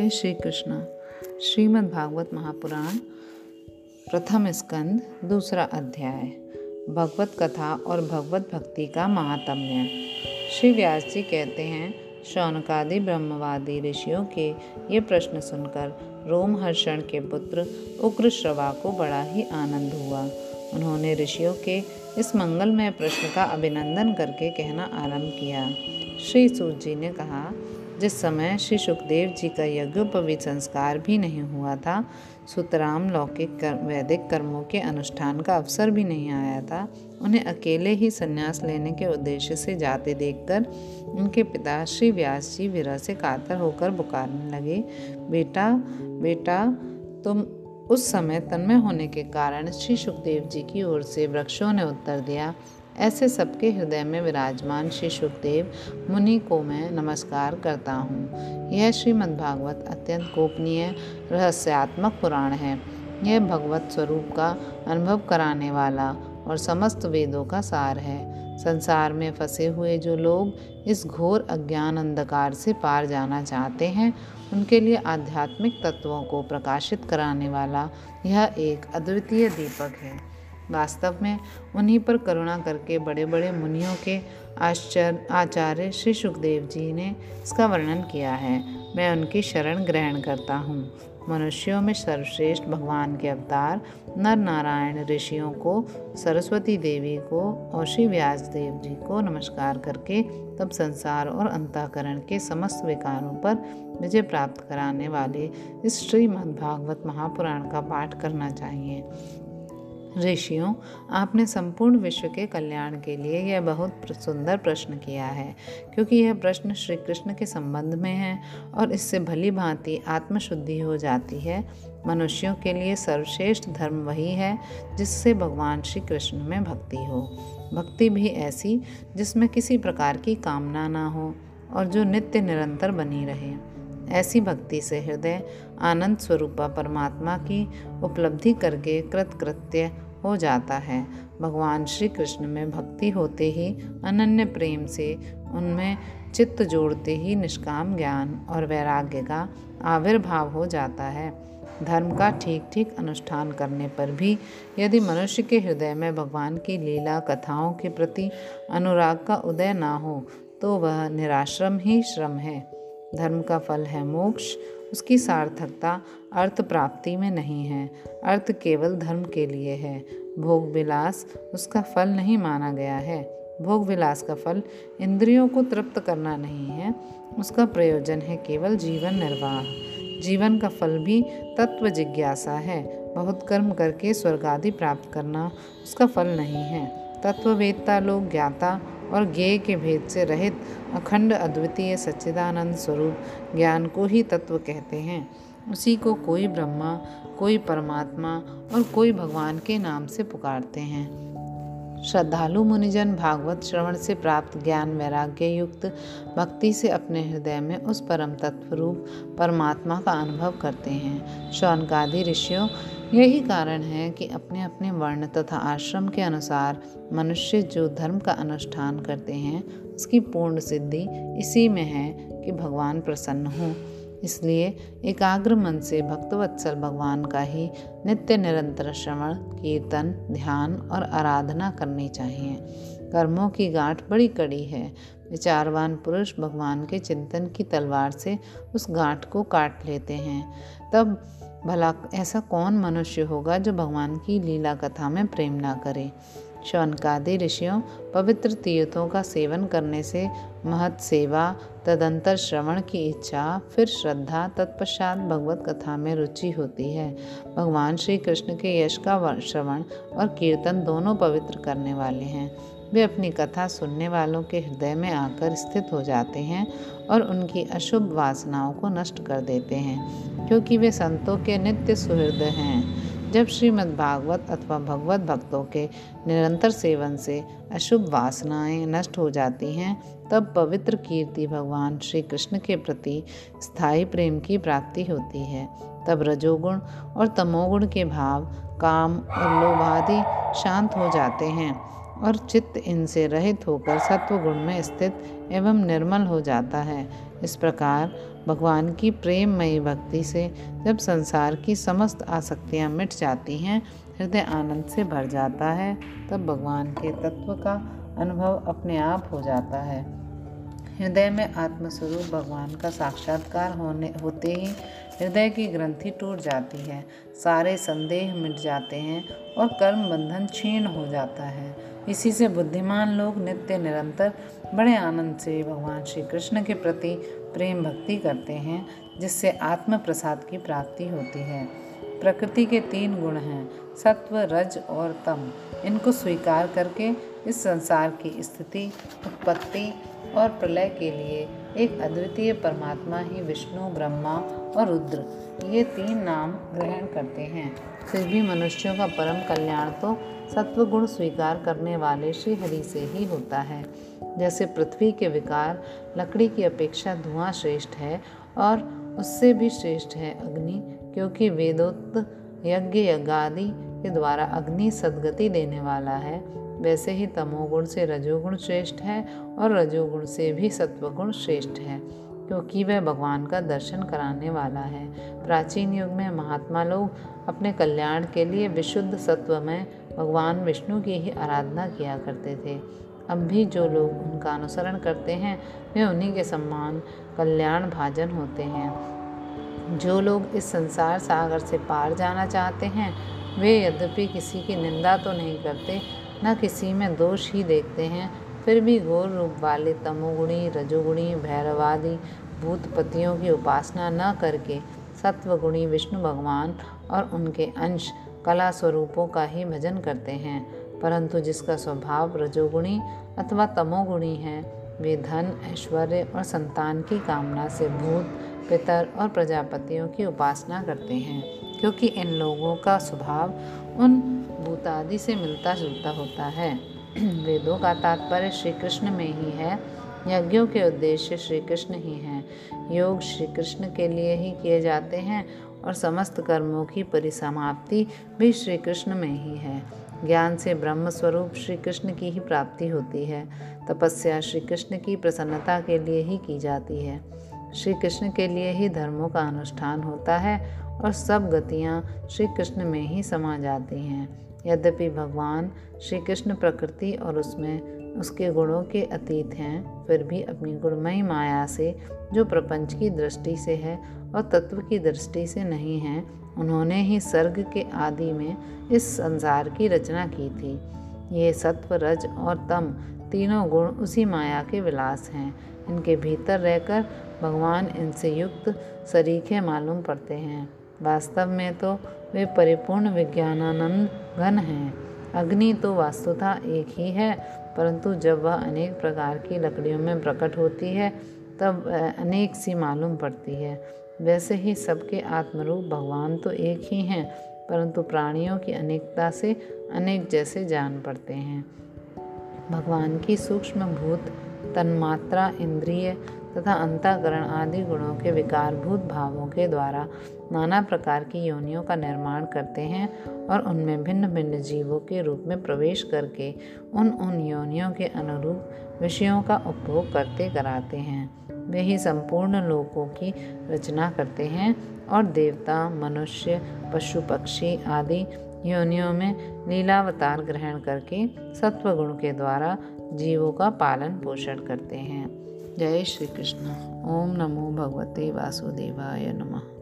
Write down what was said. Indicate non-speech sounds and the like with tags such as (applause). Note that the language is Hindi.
जय श्री कृष्ण। श्रीमद् भागवत महापुराण, प्रथम स्कंद, दूसरा अध्याय, भगवत कथा और भगवत भक्ति का महात्म्य। श्री व्यास जी कहते हैं, शौनकादि ब्रह्मवादी ऋषियों के ये प्रश्न सुनकर रोमहर्षण के पुत्र उग्र श्रवा को बड़ा ही आनंद हुआ। उन्होंने ऋषियों के इस मंगलमय प्रश्न का अभिनंदन करके कहना आरंभ किया। श्री सूत जी ने कहा जिस समय श्री सुखदेव जी का यज्ञोपवीत संस्कार भी नहीं हुआ था सुतराम लौकिक कर, वैदिक कर्मों के अनुष्ठान का अवसर भी नहीं आया था। उन्हें अकेले ही संन्यास लेने के उद्देश्य से जाते देखकर उनके पिता श्री व्यास जी विरह से कातर होकर पुकारने लगे बेटा बेटा तुम उस समय तन्मय होने के कारण श्री सुखदेव जी की ओर से वृक्षों ने उत्तर दिया। ऐसे सबके हृदय में विराजमान श्री सुखदेव मुनि को मैं नमस्कार करता हूँ। यह श्रीमद्भागवत अत्यंत गोपनीय, रहस्यात्मक पुराण है। यह भगवत स्वरूप का अनुभव कराने वाला और समस्त वेदों का सार है। संसार में फंसे हुए जो लोग इस घोर अज्ञान अंधकार से पार जाना चाहते हैं, उनके लिए आध्यात्मिक तत्वों को प्रकाशित कराने वाला यह एक अद्वितीय दीपक है। वास्तव में उन्हीं पर करुणा करके बड़े बड़े मुनियों के आश्चर्य, आचार्य श्री सुखदेव जी ने इसका वर्णन किया है। मैं उनकी शरण ग्रहण करता हूँ। मनुष्यों में सर्वश्रेष्ठ भगवान के अवतार नर नारायण ऋषियों को, सरस्वती देवी को और श्री व्यास देव जी को नमस्कार करके तब संसार और अंतकरण के समस्त विकारों पर विजय प्राप्त कराने वाले इस श्रीमद्भागवत महापुराण का पाठ करना चाहिए। ऋषियों, आपने संपूर्ण विश्व के कल्याण के लिए यह बहुत सुंदर प्रश्न किया है, क्योंकि यह प्रश्न श्री कृष्ण के संबंध में है और इससे भली भांति आत्मशुद्धि हो जाती है। मनुष्यों के लिए सर्वश्रेष्ठ धर्म वही है जिससे भगवान श्री कृष्ण में भक्ति हो। भक्ति भी ऐसी जिसमें किसी प्रकार की कामना ना हो और जो नित्य निरंतर बनी रहे। ऐसी भक्ति से हृदय आनंद स्वरूपा परमात्मा की उपलब्धि करके कृतकृत्य हो जाता है। भगवान श्री कृष्ण में भक्ति होते ही, अनन्य प्रेम से उनमें चित्त जोड़ते ही निष्काम ज्ञान और वैराग्य का आविर्भाव हो जाता है। धर्म का ठीक ठीक अनुष्ठान करने पर भी यदि मनुष्य के हृदय में भगवान की लीला कथाओं के प्रति अनुराग का उदय ना हो तो वह निराश्रम ही श्रम है। धर्म का फल है मोक्ष। उसकी सार्थकता अर्थ प्राप्ति में नहीं है। अर्थ केवल धर्म के लिए है। भोग विलास उसका फल नहीं माना गया है। भोग विलास का फल इंद्रियों को तृप्त करना नहीं है। उसका प्रयोजन है केवल जीवन निर्वाह। जीवन का फल भी तत्व जिज्ञासा है। बहुत कर्म करके स्वर्ग आदि प्राप्त करना उसका फल नहीं है। तत्ववेत्ता लोग ज्ञाता और ज्ञेय के भेद से रहित अखंड अद्वितीय सच्चिदानंद स्वरूप ज्ञान को ही तत्व कहते हैं। उसी को कोई ब्रह्मा, कोई परमात्मा और कोई भगवान के नाम से पुकारते हैं। श्रद्धालु मुनिजन भागवत श्रवण से प्राप्त ज्ञान वैराग्य युक्त भक्ति से अपने हृदय में उस परम तत्व रूप परमात्मा का अनुभव करते हैं। शौनकादि ऋषियों यही कारण है कि अपने अपने वर्ण तथा आश्रम के अनुसार मनुष्य जो धर्म का अनुष्ठान करते हैं, उसकी पूर्ण सिद्धि इसी में है कि भगवान प्रसन्न हो। इसलिए एकाग्र मन से भक्तवत्सल भगवान का ही नित्य निरंतर श्रवण, कीर्तन, ध्यान और आराधना करनी चाहिए। कर्मों की गांठ बड़ी कड़ी है। विचारवान पुरुष भगवान के चिंतन की तलवार से उस गांठ को काट लेते हैं। तब भला ऐसा कौन मनुष्य होगा जो भगवान की लीला कथा में प्रेम ना करे? शौनकादि ऋषियों पवित्र तीर्थों का सेवन करने से महत सेवा, तदंतर श्रवण की इच्छा, फिर श्रद्धा, तत्पश्चात भगवत कथा में रुचि होती है। भगवान श्री कृष्ण के यश का श्रवण और कीर्तन दोनों पवित्र करने वाले हैं। वे अपनी कथा सुनने वालों के हृदय में आकर स्थित हो जाते हैं और उनकी अशुभ वासनाओं को नष्ट कर देते हैं, क्योंकि वे संतों के नित्य सुहृद हैं। जब श्रीमद् भागवत अथवा भगवत भक्तों के निरंतर सेवन से अशुभ वासनाएँ नष्ट हो जाती हैं, तब पवित्र कीर्ति भगवान श्री कृष्ण के प्रति स्थायी प्रेम की प्राप्ति होती है। तब रजोगुण और तमोगुण के भाव, काम और लोभादि शांत हो जाते हैं। और चित्त इनसे रहित होकर सत्व गुण में स्थित एवं निर्मल हो जाता है। इस प्रकार भगवान की प्रेममयी भक्ति से जब संसार की समस्त आसक्तियाँ मिट जाती हैं, हृदय आनंद से भर जाता है, तब भगवान के तत्व का अनुभव अपने आप हो जाता है। हृदय में आत्मस्वरूप भगवान का साक्षात्कार होने, होते ही हृदय की ग्रंथि टूट जाती है, सारे संदेह मिट जाते हैं और कर्म बंधन क्षीण हो जाता है। इसी से बुद्धिमान लोग नित्य निरंतर बड़े आनंद से भगवान श्री कृष्ण के प्रति प्रेम भक्ति करते हैं, जिससे आत्म प्रसाद की प्राप्ति होती है। प्रकृति के तीन गुण हैं, सत्व, रज और तम। इनको स्वीकार करके इस संसार की स्थिति, उत्पत्ति और प्रलय के लिए एक अद्वितीय परमात्मा ही विष्णु, ब्रह्मा और रुद्र, ये तीन नाम ग्रहण करते हैं। फिर भी मनुष्यों का परम कल्याण तो सत्व गुण स्वीकार करने वाले श्री हरि से ही होता है। जैसे पृथ्वी के विकार लकड़ी की अपेक्षा धुआँ श्रेष्ठ है और उससे भी श्रेष्ठ है अग्नि, क्योंकि वेदोक्त यज्ञ यज्ञादि के द्वारा अग्नि सदगति देने वाला है। वैसे ही तमोगुण से रजोगुण श्रेष्ठ है और रजोगुण से भी सत्वगुण श्रेष्ठ है। क्योंकि वह भगवान का दर्शन कराने वाला है। प्राचीन युग में महात्मा लोग अपने कल्याण के लिए विशुद्ध सत्व में भगवान विष्णु की ही आराधना किया करते थे। अब भी जो लोग उनका अनुसरण करते हैं, वे उन्हीं के सम्मान कल्याण भाजन होते हैं। जो लोग इस संसार सागर से पार जाना चाहते हैं, वे यद्यपि किसी की निंदा तो नहीं करते, न किसी में दोष ही देखते हैं फिर भी घोर रूप वाले तमोगुणी, रजोगुणी, भैरवादि भूतपतियों की उपासना न करके सत्वगुणी विष्णु भगवान और उनके अंश कला स्वरूपों का ही भजन करते हैं। परंतु जिसका स्वभाव रजोगुणी अथवा तमोगुणी है, वे धन, ऐश्वर्य और संतान की कामना से भूत, पितर और प्रजापतियों की उपासना करते हैं, क्योंकि इन लोगों का स्वभाव उन भूतादि से मिलता जुलता होता है। (clears throat) वेदों का तात्पर्य श्री कृष्ण में ही है। यज्ञों के उद्देश्य श्री कृष्ण ही हैं। योग श्री कृष्ण के लिए ही किए जाते हैं और समस्त कर्मों की परिसमाप्ति भी श्री कृष्ण में ही है। ज्ञान से ब्रह्म स्वरूप श्री कृष्ण की ही प्राप्ति होती है। तपस्या श्री कृष्ण की प्रसन्नता के लिए ही की जाती है। श्री कृष्ण के लिए ही धर्मों का अनुष्ठान होता है और सब गतियाँ श्री कृष्ण में ही समा जाती हैं। यद्यपि भगवान श्री कृष्ण प्रकृति और उसमें उसके गुणों के अतीत हैं, फिर भी अपनी गुणमयी माया से, जो प्रपंच की दृष्टि से है और तत्व की दृष्टि से नहीं है, उन्होंने ही सर्ग के आदि में इस संसार की रचना की थी। ये सत्व, रज और तम तीनों गुण उसी माया के विलास हैं। इनके भीतर रहकर भगवान इनसे युक्त सरीखे मालूम पड़ते हैं। वास्तव में तो वे परिपूर्ण विज्ञानानंद घन हैं। अग्नि तो वास्तुतः एक ही है, परंतु जब वह अनेक प्रकार की लकड़ियों में प्रकट होती है, तब अनेक सी मालूम पड़ती है। वैसे ही सबके आत्मरूप भगवान तो एक ही हैं, परंतु प्राणियों की अनेकता से अनेक जैसे जान पड़ते हैं। भगवान की सूक्ष्म भूत, तन्मात्रा, इंद्रिय तथा अंतःकरण आदि गुणों के विकारभूत भावों के द्वारा नाना प्रकार की योनियों का निर्माण करते हैं और उनमें भिन्न भिन्न जीवों के रूप में प्रवेश करके उन उन योनियों के अनुरूप विषयों का उपभोग करते कराते हैं। वे ही संपूर्ण लोकों की रचना करते हैं और देवता, मनुष्य, पशु, पक्षी आदि योनियों में लीलावतार ग्रहण करके सत्वगुण के द्वारा जीवों का पालन पोषण करते हैं। जय श्री कृष्ण ओम नमो भगवते वासुदेवाय नमः